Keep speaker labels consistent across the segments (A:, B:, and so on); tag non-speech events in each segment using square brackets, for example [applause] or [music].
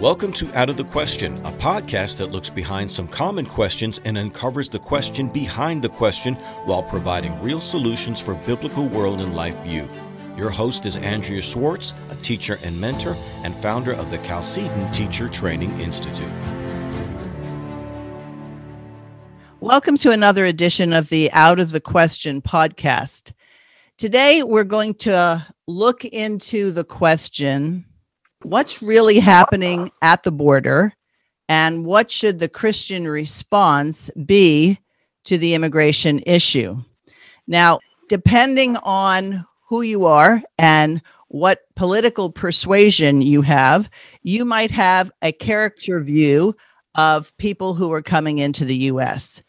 A: Welcome to Out of the Question, a podcast that looks behind some common questions and uncovers the question behind the question while providing real solutions for biblical world and life view. Your host is Andrea Schwartz, a teacher and mentor and founder of the Chalcedon Teacher Training Institute.
B: Welcome to another edition of the Out of the Question podcast. Today, we're going to look into the question what's really happening at the border and what should the Christian response be to the immigration issue. Now, depending on who you are and what political persuasion you have, you might have a character view of people who are coming into the US.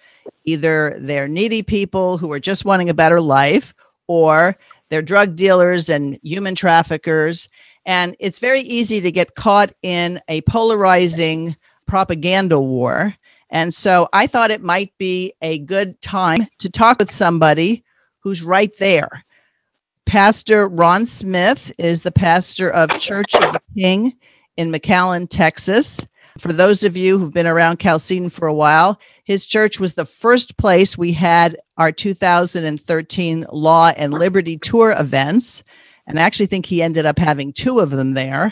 B: Either they're needy people who are just wanting a better life, or they're drug dealers and human traffickers. And it's very easy to get caught in a polarizing propaganda war. And so I thought it might be a good time to talk with somebody who's right there. Pastor Ron Smith is the pastor of Church of the King in McAllen, Texas. For those of you who've been around Chalcedon for a while, his church was the first place we had our 2013 Law and Liberty Tour events. And I actually think he ended up having two of them there.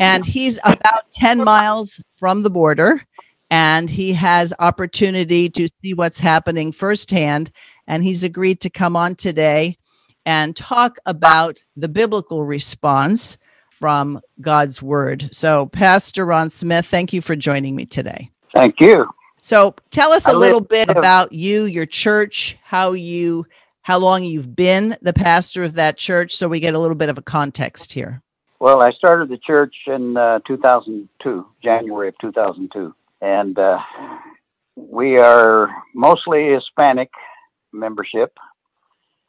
B: And he's about 10 miles from the border and he has opportunity to see what's happening firsthand. And he's agreed to come on today and talk about the biblical response from God's word. So, Pastor Ron Smith, thank you for joining me today.
C: Thank you.
B: So, tell us a little bit about you, your church, how you how long you've been the pastor of that church so we get a little bit of a context here.
C: Well, I started the church in uh, 2002, January of 2002. And uh, we are mostly Hispanic membership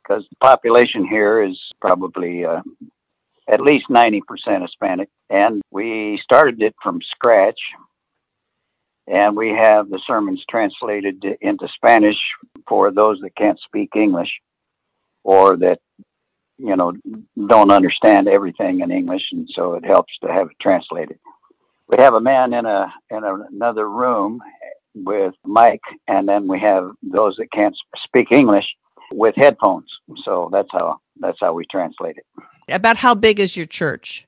C: because the population here is probably uh, at least 90% Hispanic. And we started it from scratch. And we have the sermons translated into Spanish for those that can't speak English or that you know don't understand everything in English, and so it helps to have it translated. We have a man in a in another room with Mike, and then we have those that can't speak English with headphones. So that's how that's how we translate it.
B: About how big is your church?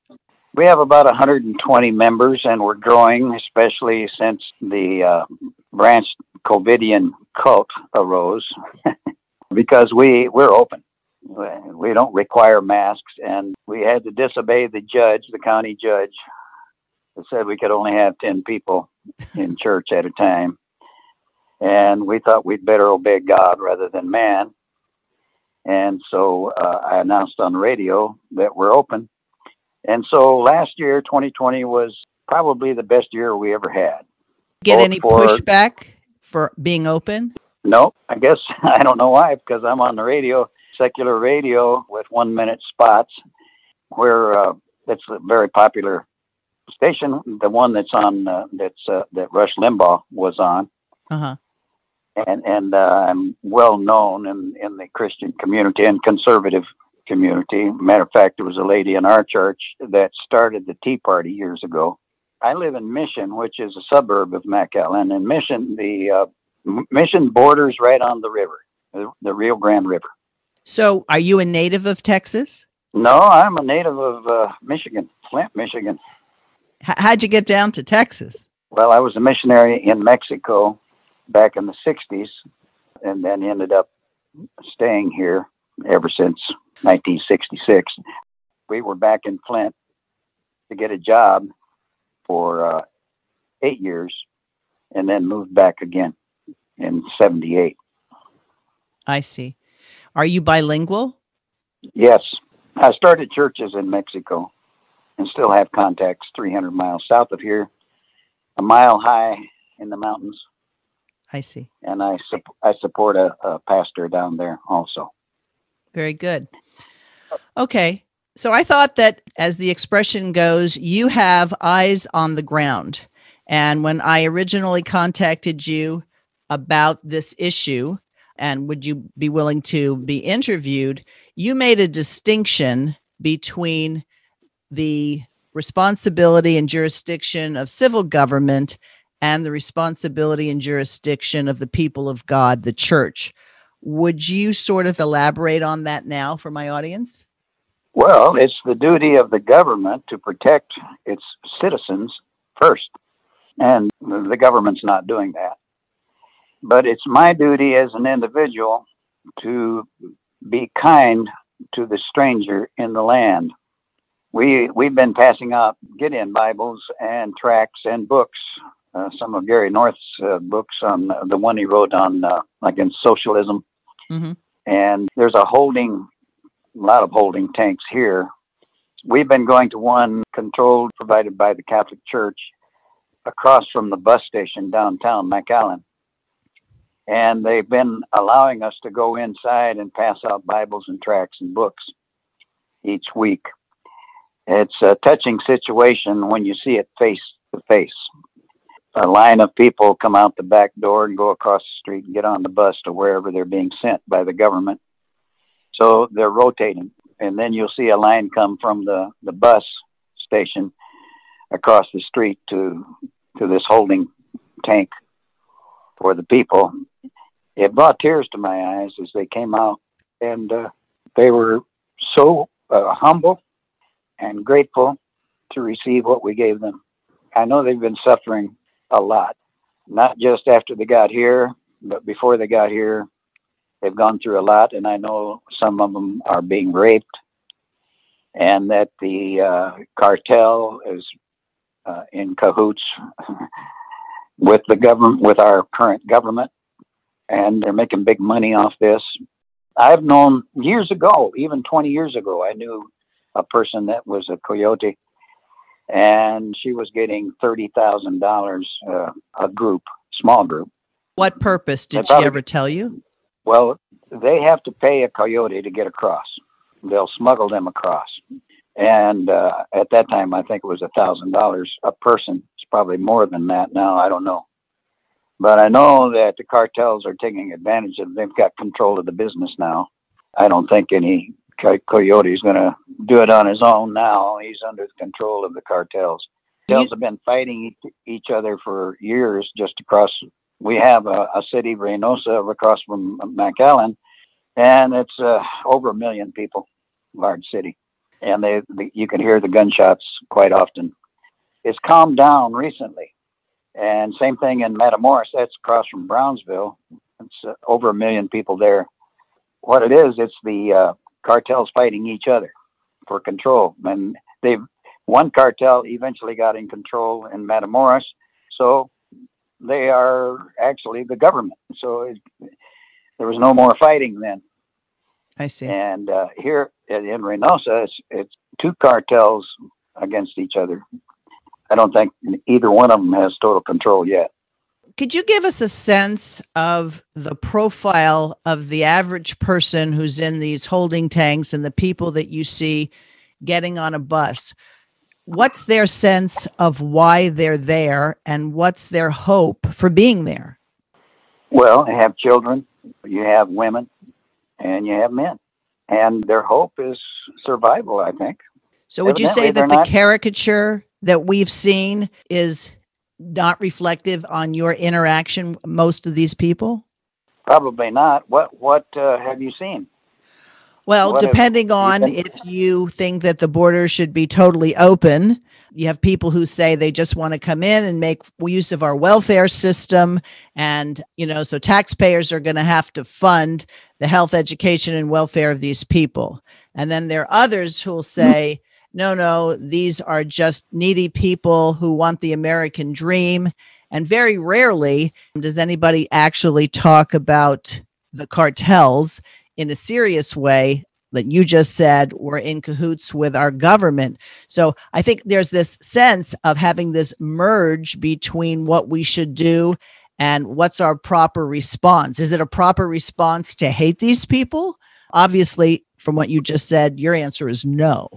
C: We have about 120 members, and we're growing, especially since the uh, branch COVIDian cult arose, [laughs] because we we're open we don't require masks, and we had to disobey the judge, the county judge, that said we could only have 10 people in church at a time. And we thought we'd better obey God rather than man. And so uh, I announced on the radio that we're open. And so last year, 2020, was probably the best year we ever had.
B: Get any for, pushback for being open?
C: No, I guess [laughs] I don't know why because I'm on the radio secular radio with one minute spots where uh, that's a very popular station the one that's on uh, that's uh, that rush limbaugh was on. Uh-huh. and and uh, i'm well known in in the christian community and conservative community. Matter of fact there was a lady in our church that started the tea party years ago. I live in mission which is a suburb of mcallen and mission the uh, mission borders right on the river the, rio grande river
B: so, are you a native of Texas?
C: No, I'm a native of uh, Michigan, Flint, Michigan.
B: H- how'd you get down to Texas?
C: Well, I was a missionary in Mexico back in the 60s and then ended up staying here ever since 1966. We were back in Flint to get a job for uh, eight years and then moved back again in 78.
B: I see. Are you bilingual?
C: Yes. I started churches in Mexico and still have contacts 300 miles south of here, a mile high in the mountains.
B: I see.
C: And I, su- I support a, a pastor down there also.
B: Very good. Okay. So I thought that, as the expression goes, you have eyes on the ground. And when I originally contacted you about this issue, and would you be willing to be interviewed? You made a distinction between the responsibility and jurisdiction of civil government and the responsibility and jurisdiction of the people of God, the church. Would you sort of elaborate on that now for my audience?
C: Well, it's the duty of the government to protect its citizens first, and the government's not doing that. But it's my duty as an individual to be kind to the stranger in the land. We we've been passing out Gideon Bibles and tracts and books. Uh, some of Gary North's uh, books on uh, the one he wrote on uh, against socialism, mm-hmm. and there's a holding, a lot of holding tanks here. We've been going to one controlled, provided by the Catholic Church, across from the bus station downtown McAllen and they've been allowing us to go inside and pass out Bibles and tracts and books each week. It's a touching situation when you see it face to face. A line of people come out the back door and go across the street and get on the bus to wherever they're being sent by the government. So they're rotating. And then you'll see a line come from the, the bus station across the street to to this holding tank for the people it brought tears to my eyes as they came out, and uh, they were so uh, humble and grateful to receive what we gave them. I know they've been suffering a lot, not just after they got here, but before they got here. They've gone through a lot, and I know some of them are being raped, and that the uh, cartel is uh, in cahoots [laughs] with the government, with our current government, and they're making big money off this. I've known years ago, even 20 years ago, I knew a person that was a coyote, and she was getting $30,000 uh, dollars a group, small group.
B: What purpose did she ever tell you?
C: Well, they have to pay a coyote to get across. They'll smuggle them across, and uh, at that time, I think it was a thousand dollars a person. Probably more than that now. I don't know. But I know that the cartels are taking advantage of. They've got control of the business now. I don't think any coyote is going to do it on his own now. He's under the control of the cartels. Cartels have been fighting each other for years just across. We have a, a city, Reynosa, across from McAllen, and it's uh, over a million people, large city, and they, they you can hear the gunshots quite often. It's calmed down recently, and same thing in Matamoros, that's across from Brownsville. It's uh, over a million people there. What it is, it's the uh, cartels fighting each other for control. And they one cartel eventually got in control in Matamoros, so they are actually the government. So it, there was no more fighting then.
B: I see.
C: And uh, here in Reynosa, it's, it's two cartels against each other. I don't think either one of them has total control yet.
B: Could you give us a sense of the profile of the average person who's in these holding tanks and the people that you see getting on a bus? What's their sense of why they're there and what's their hope for being there?
C: Well, you have children, you have women, and you have men. And their hope is survival, I think.
B: So, would Evidently, you say that the not- caricature that we've seen is not reflective on your interaction most of these people?
C: Probably not. What what uh, have you seen?
B: Well, what depending on been- if you think that the border should be totally open, you have people who say they just want to come in and make use of our welfare system and you know so taxpayers are going to have to fund the health education and welfare of these people and then there are others who will say no, no, these are just needy people who want the American dream. And very rarely does anybody actually talk about the cartels in a serious way that you just said we're in cahoots with our government. So I think there's this sense of having this merge between what we should do and what's our proper response. Is it a proper response to hate these people? Obviously, from what you just said, your answer is no.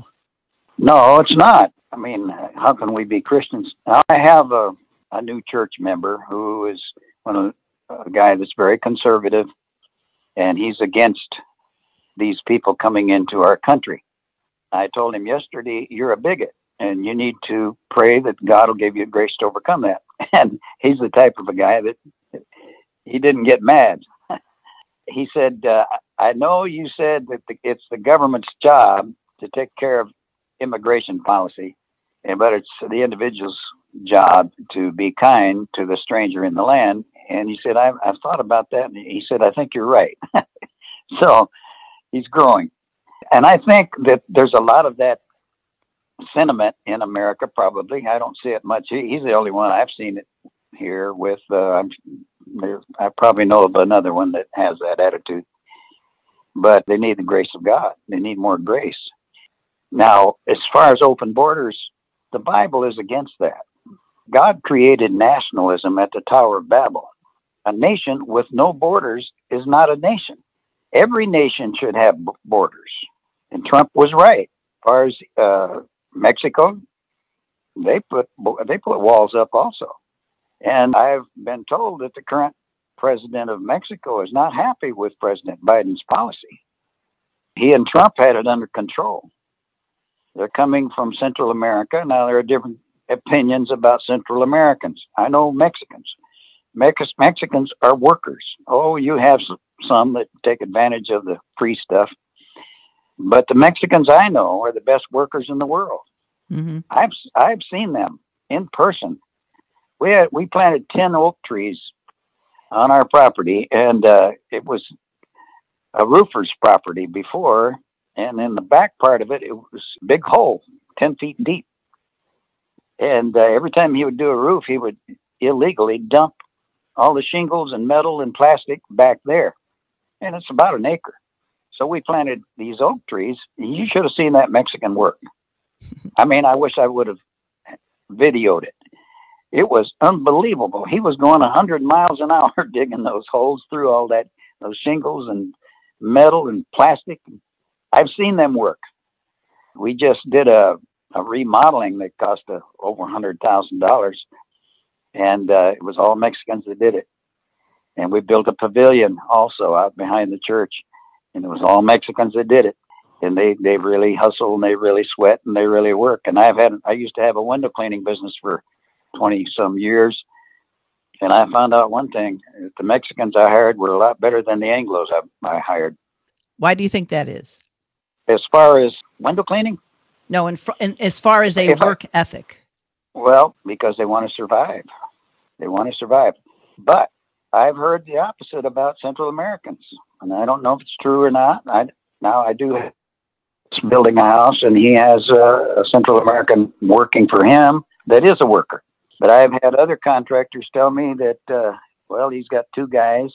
C: No, it's not. I mean, how can we be Christians? I have a, a new church member who is one of a guy that's very conservative, and he's against these people coming into our country. I told him yesterday, "You're a bigot," and you need to pray that God will give you grace to overcome that. [laughs] And he's the type of a guy that he didn't get mad. [laughs] he said, uh, I know you said that the, it's the government's job to take care of immigration policy, but it's the individual's job to be kind to the stranger in the land. And he said, I've, I've thought about that. And he said, I think you're right. [laughs] so he's growing. And I think that there's a lot of that sentiment in America, probably. I don't see it much. He's the only one I've seen it here with. Uh, i probably know of another one that has that attitude. But they need the grace of God. They need more grace. Now, as far as open borders, the Bible is against that. God created nationalism at the Tower of Babel. A nation with no borders is not a nation. Every nation should have borders. And Trump was right. As far as uh, Mexico, they put they put walls up also. And I've been told that the current president of Mexico is not happy with President Biden's policy. He and Trump had it under control. They're coming from Central America. Now, there are different opinions about Central Americans. I know Mexicans. Mex- Mexicans are workers. Oh, you have some that take advantage of the free stuff. But the Mexicans I know are the best workers in the world. Mm-hmm. I've I've seen them in person. We had, we planted ten oak trees on our property, and uh, it was a roofer's property before, and in the back part of it, it was a big hole, ten feet deep. And uh, every time he would do a roof, he would illegally dump all the shingles and metal and plastic back there, and it's about an acre. So we planted these oak trees. You should have seen that Mexican work. I mean, I wish I would have videoed it. It was unbelievable. He was going 100 miles an [laughs] hour digging those holes through all that, those shingles and metal and plastic. I've seen them work. We just did a, a remodeling that cost uh, over $100,000, and uh, it was all Mexicans that did it. And we built a pavilion also out behind the church, and it was all Mexicans that did it and they they really hustle and they really sweat and they really work. And I've had I used to have a window cleaning business for twenty some years, and I found out one thing: the Mexicans I hired were a lot better than the Anglo's I, I hired.
B: Why do you think that is?
C: As far as window cleaning?
B: No, and, fr- and as far as a if work I, ethic.
C: Well, because they want to survive. They want to survive. But I've heard the opposite about Central Americans, and I don't know if it's true or not. I now I do it's building a house, and he has a, a Central American working for him that is a worker. But I've had other contractors tell me that, uh, well, he's got two guys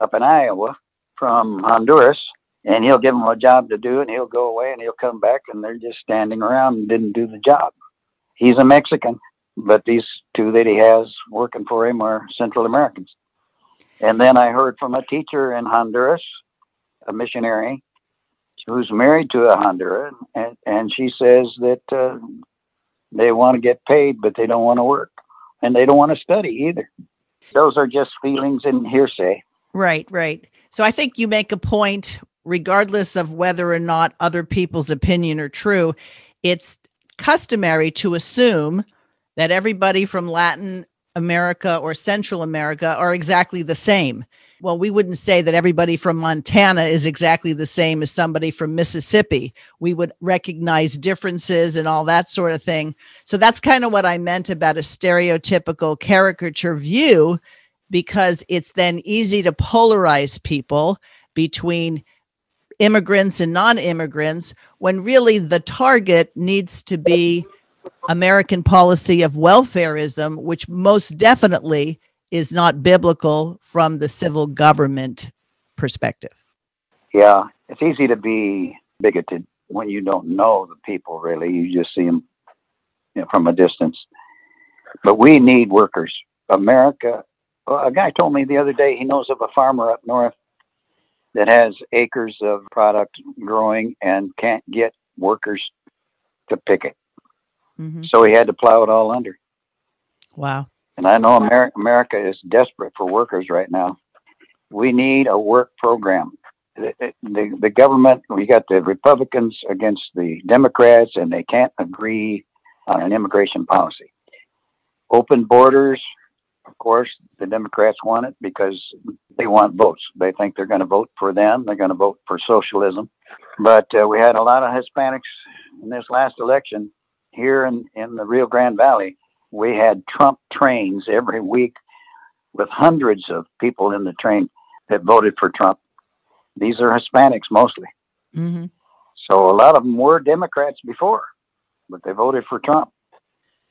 C: up in Iowa from Honduras, and he'll give them a job to do, and he'll go away, and he'll come back, and they're just standing around and didn't do the job. He's a Mexican, but these two that he has working for him are Central Americans. And then I heard from a teacher in Honduras, a missionary, who's married to a Honduran, and, and she says that uh, they want to get paid, but they don't want to work, and they don't want to study either. Those are just feelings and hearsay.
B: Right, right. So I think you make a point, regardless of whether or not other people's opinion are true. It's customary to assume that everybody from Latin America or Central America are exactly the same well, we wouldn't say that everybody from Montana is exactly the same as somebody from Mississippi. We would recognize differences and all that sort of thing. So that's kind of what I meant about a stereotypical caricature view, because it's then easy to polarize people between immigrants and non immigrants when really the target needs to be American policy of welfareism, which most definitely is not biblical from the civil government perspective.
C: Yeah, it's easy to be bigoted when you don't know the people really. You just see them you know, from a distance. But we need workers. America, well, a guy told me the other day he knows of a farmer up north that has acres of product growing and can't get workers to pick it. Mm-hmm. So he had to plow it all under.
B: Wow.
C: And I know America, America is desperate for workers right now. We need a work program. The, the, the government, we got the Republicans against the Democrats, and they can't agree on an immigration policy. Open borders, of course, the Democrats want it because they want votes. They think they're going to vote for them. They're going to vote for socialism. But uh, we had a lot of Hispanics in this last election here in, in the Rio Grande Valley. We had Trump trains every week with hundreds of people in the train that voted for Trump. These are Hispanics mostly.
B: Mm-hmm.
C: So a lot of them were Democrats before, but they voted for Trump.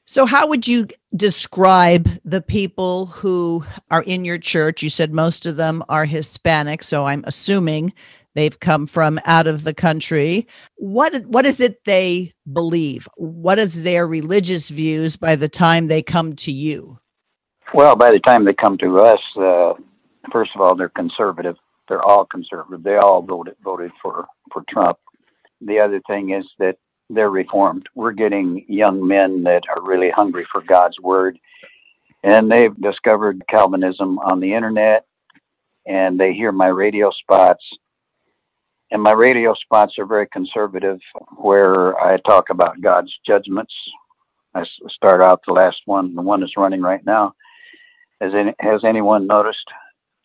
B: So, how would you describe the people who are in your church? You said most of them are Hispanic, so I'm assuming they've come from out of the country. What what is it they believe? What is their religious views by the time they come to you?
C: Well, by the time they come to us, uh, first of all, they're conservative. They're all conservative. They all voted voted for for Trump. The other thing is that they're reformed. We're getting young men that are really hungry for God's word, and they've discovered Calvinism on the internet, and they hear my radio spots. And my radio spots are very conservative, where I talk about God's judgments. I start out the last one, the one that's running right now. Has any, has anyone noticed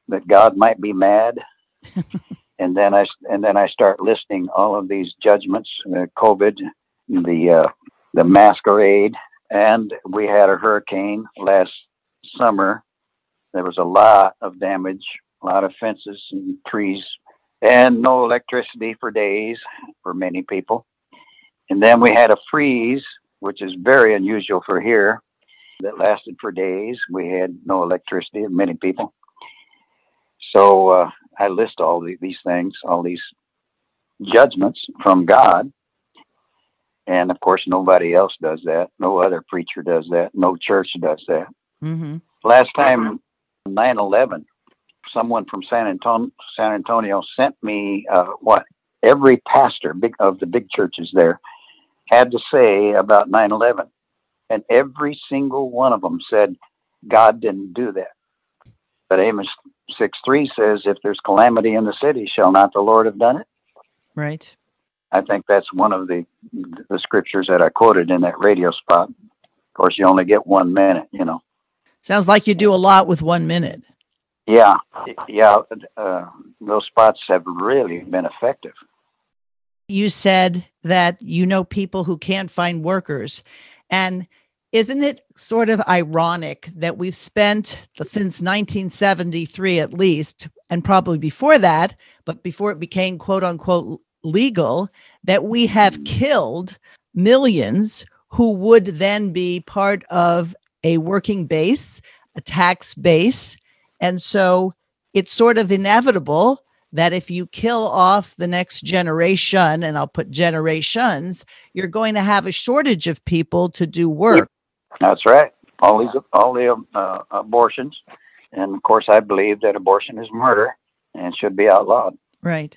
C: that God might be mad? [laughs] and then I and then I start listing all of these judgments: uh, COVID, the uh, the masquerade, and we had a hurricane last summer. There was a lot of damage, a lot of fences and trees, and no electricity for days for many people. And then we had a freeze, which is very unusual for here, that lasted for days. We had no electricity, many people. So uh, I list all the, these things, all these judgments from God. And of course, nobody else does that. No other preacher does that. No church does that.
B: Mm-hmm.
C: Last time, 9 11, someone from San Antonio, San Antonio sent me uh, what every pastor big, of the big churches there had to say about 9 11. And every single one of them said, God didn't do that. But Amos 6 3 says, If there's calamity in the city, shall not the Lord have done it?
B: Right.
C: I think that's one of the the scriptures that I quoted in that radio spot. Of course, you only get one minute, you know.
B: Sounds like you do a lot with one minute.
C: Yeah, yeah. Uh, those spots have really been effective.
B: You said that you know people who can't find workers. And isn't it sort of ironic that we've spent since 1973 at least, and probably before that, but before it became quote unquote legal, that we have killed millions who would then be part of a working base, a tax base. And so it's sort of inevitable that if you kill off the next generation, and I'll put generations, you're going to have a shortage of people to do work.
C: That's right. All these, all the uh, abortions, and of course, I believe that abortion is murder and should be outlawed.
B: Right.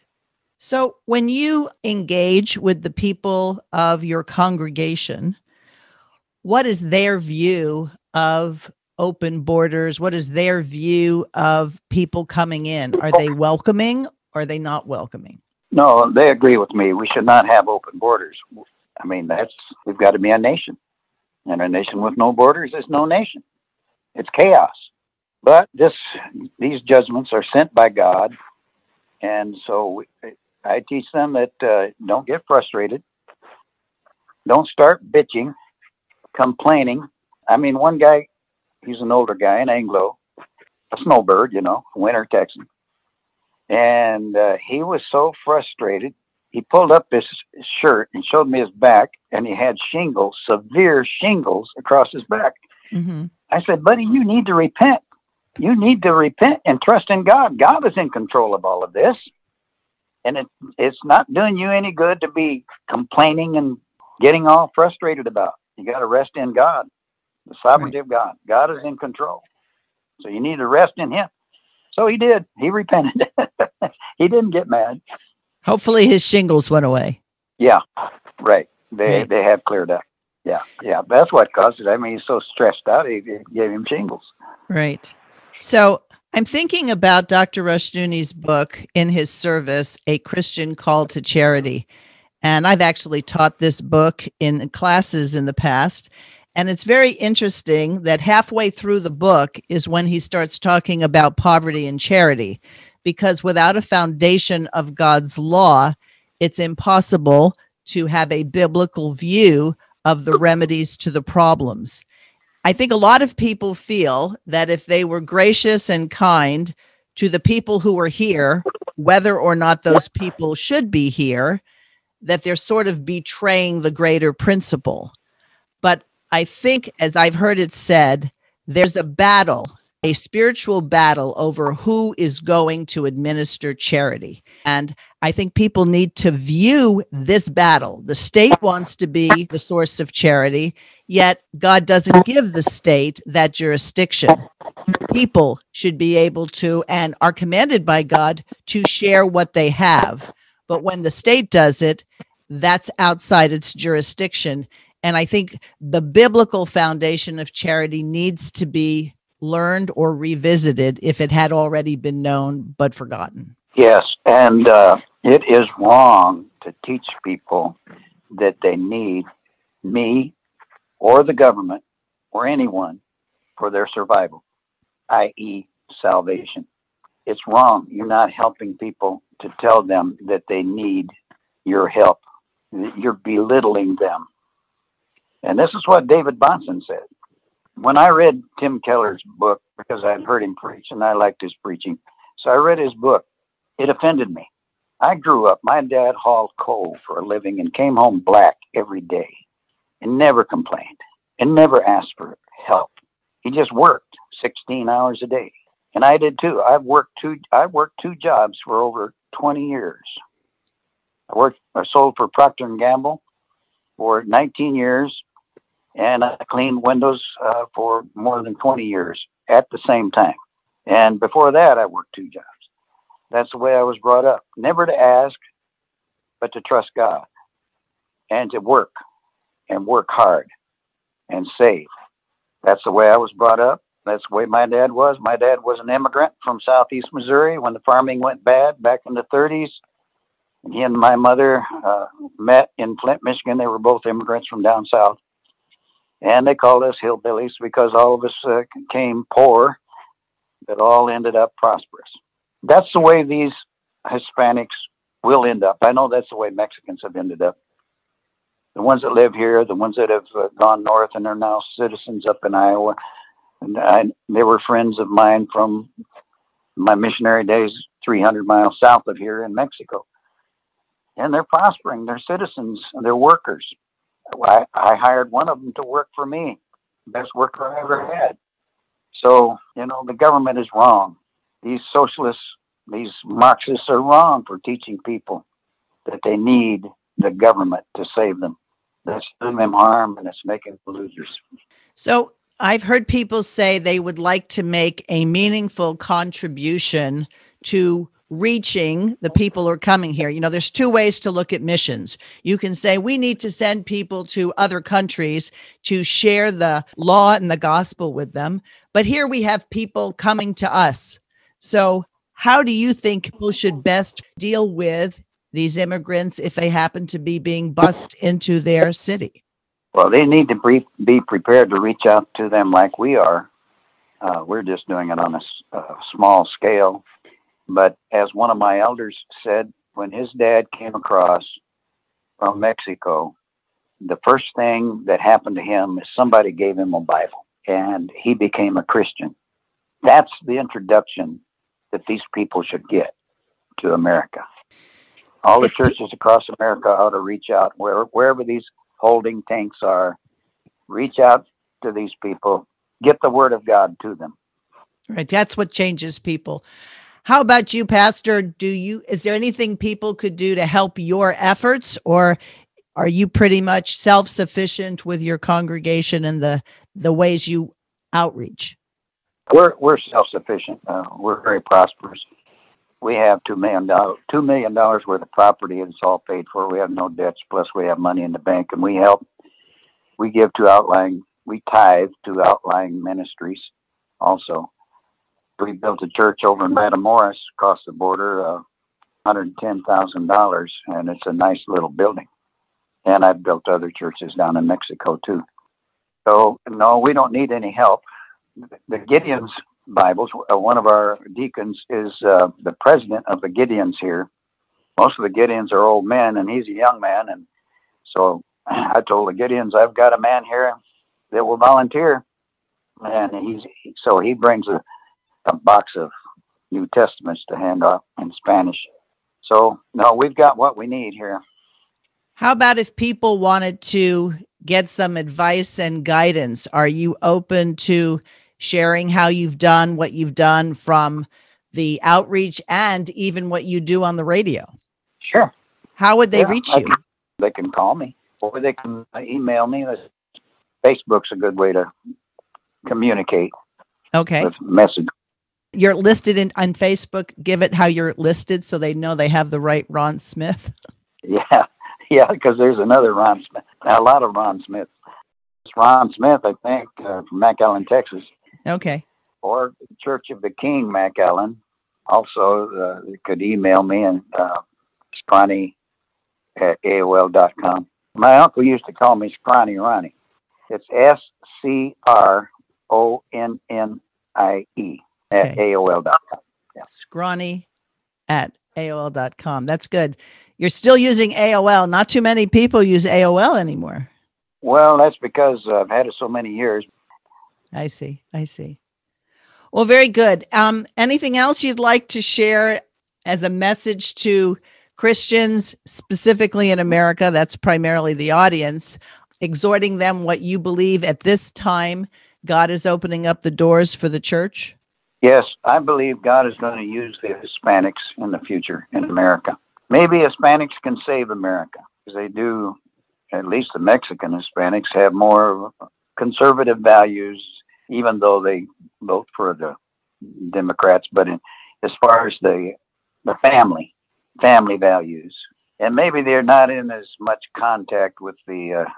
B: So when you engage with the people of your congregation, what is their view of open borders? What is their view of people coming in? Are they welcoming or are they not welcoming?
C: No, they agree with me. We should not have open borders. I mean, that's we've got to be a nation. And a nation with no borders is no nation. It's chaos. But this these judgments are sent by God, and so I teach them that uh, don't get frustrated, don't start bitching, complaining. I mean, one guy, he's an older guy, an Anglo, a snowbird, you know, winter Texan, and uh, he was so frustrated he pulled up his shirt and showed me his back, and he had shingles, severe shingles across his back.
B: Mm-hmm.
C: I said, buddy, you need to repent. You need to repent and trust in God. God is in control of all of this. And it, it's not doing you any good to be complaining and getting all frustrated about. You got to rest in God, the sovereignty right. of God. God is in control. So you need to rest in Him. So he did. He repented. [laughs] he didn't get mad.
B: Hopefully his shingles went away.
C: Yeah, right. They right. they have cleared up. Yeah, yeah. That's what caused it. I mean, he's so stressed out, he, gave him shingles.
B: Right. So I'm thinking about Dr. Rushdoony's book in his service, A Christian Call to Charity. And I've actually taught this book in classes in the past. And it's very interesting that halfway through the book is when he starts talking about poverty and charity, because without a foundation of God's law, it's impossible to have a biblical view of the remedies to the problems. I think a lot of people feel that if they were gracious and kind to the people who were here, whether or not those people should be here, that they're sort of betraying the greater principle. But I think, as I've heard it said, there's a battle, a spiritual battle over who is going to administer charity. And I think people need to view this battle. The state wants to be the source of charity, yet God doesn't give the state that jurisdiction. People should be able to and are commanded by God to share what they have. But when the state does it, that's outside its jurisdiction. And I think the biblical foundation of charity needs to be learned or revisited if it had already been known but forgotten.
C: Yes, and uh, it is wrong to teach people that they need me or the government or anyone for their survival, i.e., salvation. It's wrong. You're not helping people to tell them that they need your help. You're belittling them. And this is what David Bahnsen said. When I read Tim Keller's book, because I'd heard him preach and I liked his preaching, so I read his book, it offended me. I grew up, my dad hauled coal for a living and came home black every day and never complained and never asked for help. He just worked 16 hours a day. And I did too. I've worked two I worked two jobs for over 20 years. I worked I sold for Procter and Gamble for 19 years and I cleaned windows uh, for more than 20 years at the same time. And before that, I worked two jobs. That's the way I was brought up. Never to ask, but to trust God and to work and work hard and save. That's the way I was brought up. That's the way my dad was. My dad was an immigrant from southeast Missouri when the farming went bad back in the 30s. And he and my mother uh, met in Flint, Michigan. They were both immigrants from down south and they called us hillbillies because all of us uh, came poor, but all ended up prosperous. That's the way these Hispanics will end up. I know that's the way Mexicans have ended up. The ones that live here, the ones that have uh, gone north and are now citizens up in Iowa, and I, they were friends of mine from my missionary days, 300 miles south of here in Mexico. And they're prospering. They're citizens. They're workers. I, I hired one of them to work for me, best worker I ever had. So, you know, the government is wrong. These socialists, these Marxists are wrong for teaching people that they need the government to save them. That's doing them harm and it's making losers.
B: So I've heard people say they would like to make a meaningful contribution to reaching the people who are coming here. You know, there's two ways to look at missions. You can say we need to send people to other countries to share the law and the gospel with them. But here we have people coming to us. So, how do you think people should best deal with these immigrants if they happen to be being bussed into their city?
C: Well, they need to be, be prepared to reach out to them like we are. Uh, we're just doing it on a, a small scale but as one of my elders said, when his dad came across from Mexico, the first thing that happened to him is somebody gave him a Bible and he became a Christian. That's the introduction that these people should get to America. All the churches across America ought to reach out where, wherever these holding tanks are, reach out to these people, get the word of God to them.
B: Right. That's what changes people. How about you, Pastor? Do you is there anything people could do to help your efforts, or are you pretty much self sufficient with your congregation and the the ways you outreach?
C: We're we're self sufficient. Uh, we're very prosperous. We have two million dollars two million dollars worth of property. It's all paid for. We have no debts. Plus, we have money in the bank, and we help. We give to outlying. We tithe to outlying ministries, also we built a church over in Matamoros across the border, uh, $110,000, and it's a nice little building. and I've built other churches down in Mexico too. So no, we don't need any help. The Gideon's Bibles. Uh, one of our deacons is uh, the president of the Gideons here. Most of the Gideons are old men, and he's a young man. And so I told the Gideons, I've got a man here that will volunteer, and he's so he brings a, a box of New Testaments to hand out in Spanish. So no, we've got what we need here.
B: How about if people wanted to get some advice and guidance? Are you open to sharing how you've done what you've done from the outreach and even what you do on the radio?
C: Sure.
B: How would they yeah, reach you?
C: They can call me or they can email me. Facebook's a good way to communicate.
B: Okay.
C: With message.
B: You're listed in on Facebook. Give it how you're listed so they know they have the right Ron Smith. [laughs]
C: Yeah. Yeah, because there's another Ron Smith. A lot of Ron Smiths. It's Ron Smith, I think, uh, from McAllen, Texas.
B: Okay.
C: Or Church of the King, McAllen. Also, uh, you could email me and uh, scronnie at AOL.com. My uncle used to call me Scrawny Ronnie. It's S C R O N N I E at. AOL.com.
B: Yeah. Scronnie at AOL.com. That's good. You're still using AOL. Not too many people use AOL anymore.
C: Well, that's because I've had it so many years.
B: I see. I see. Well, very good. Um, anything else you'd like to share as a message to Christians, specifically in America? That's primarily the audience, exhorting them what you believe at this time God is opening up the doors for the church?
C: Yes, I believe God is going to use the Hispanics in the future in America. Maybe Hispanics can save America because they do, at least the Mexican Hispanics have more conservative values, even though they vote for the Democrats. But in, as far as the the family, family values, and maybe they're not in as much contact with the uh,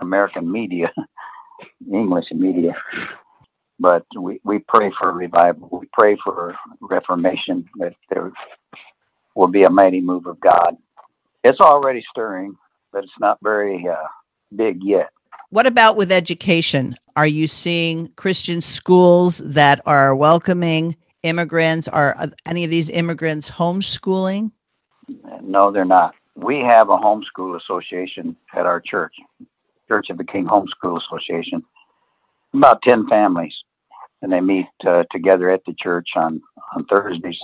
C: American media, [laughs] English media. But we, we pray for revival. We pray for reformation that there will be a mighty move of God. It's already stirring, but it's not very uh, big yet.
B: What about with education? Are you seeing Christian schools that are welcoming immigrants? Are any of these immigrants homeschooling?
C: No, they're not. We have a homeschool association at our church, Church of the King Homeschool Association. About 10 families, and they meet uh, together at the church on, on Thursdays.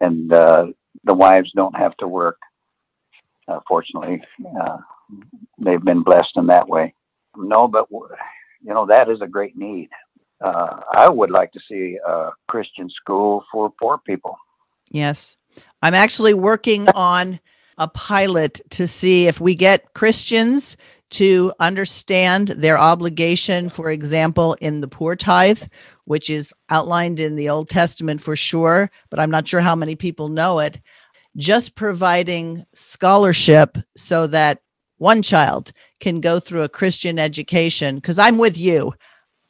C: And uh, the wives don't have to work. Uh, fortunately, uh, they've been blessed in that way. No, but you know that is a great need. Uh, I would like to see a Christian school for poor people.
B: Yes, I'm actually working on a pilot to see if we get Christians to understand their obligation, for example, in the poor tithe, which is outlined in the Old Testament for sure, but I'm not sure how many people know it. Just providing scholarship so that one child can go through a Christian education. Because I'm with you.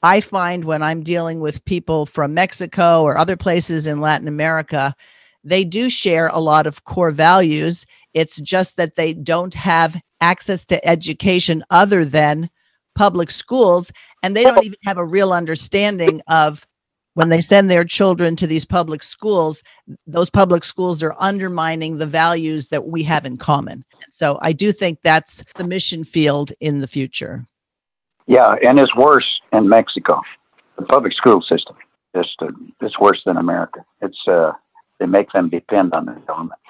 B: I find when I'm dealing with people from Mexico or other places in Latin America, they do share a lot of core values. It's just that they don't have access to education other than public schools, and they don't even have a real understanding of when they send their children to these public schools, those public schools are undermining the values that we have in common. So I do think that's the mission field in the future.
C: Yeah, and it's worse in Mexico. The public school system just uh, it's worse than America. It's uh, they make them depend on the government.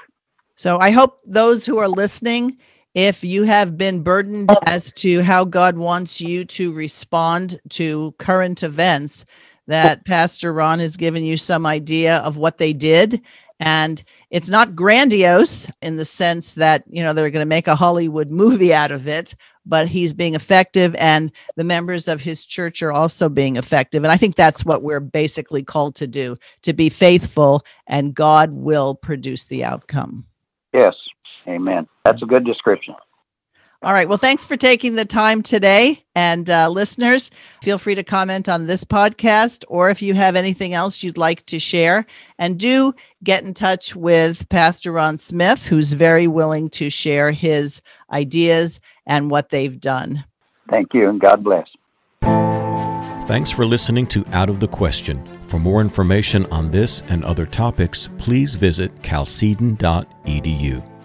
B: So I hope those who are listening, if you have been burdened oh. as to how God wants you to respond to current events, that Pastor Ron has given you some idea of what they did. And it's not grandiose in the sense that, you know, they're going to make a Hollywood movie out of it, but he's being effective and the members of his church are also being effective. And I think that's what we're basically called to do to be faithful, and God will produce the outcome.
C: Yes. Amen. That's a good description.
B: All right. Well, thanks for taking the time today. And uh, listeners, feel free to comment on this podcast or if you have anything else you'd like to share. And do get in touch with Pastor Ron Smith, who's very willing to share his ideas and what they've done.
C: Thank you, and God bless.
A: Thanks for listening to Out of the Question. For more information on this and other topics, please visit chalcedon.edu.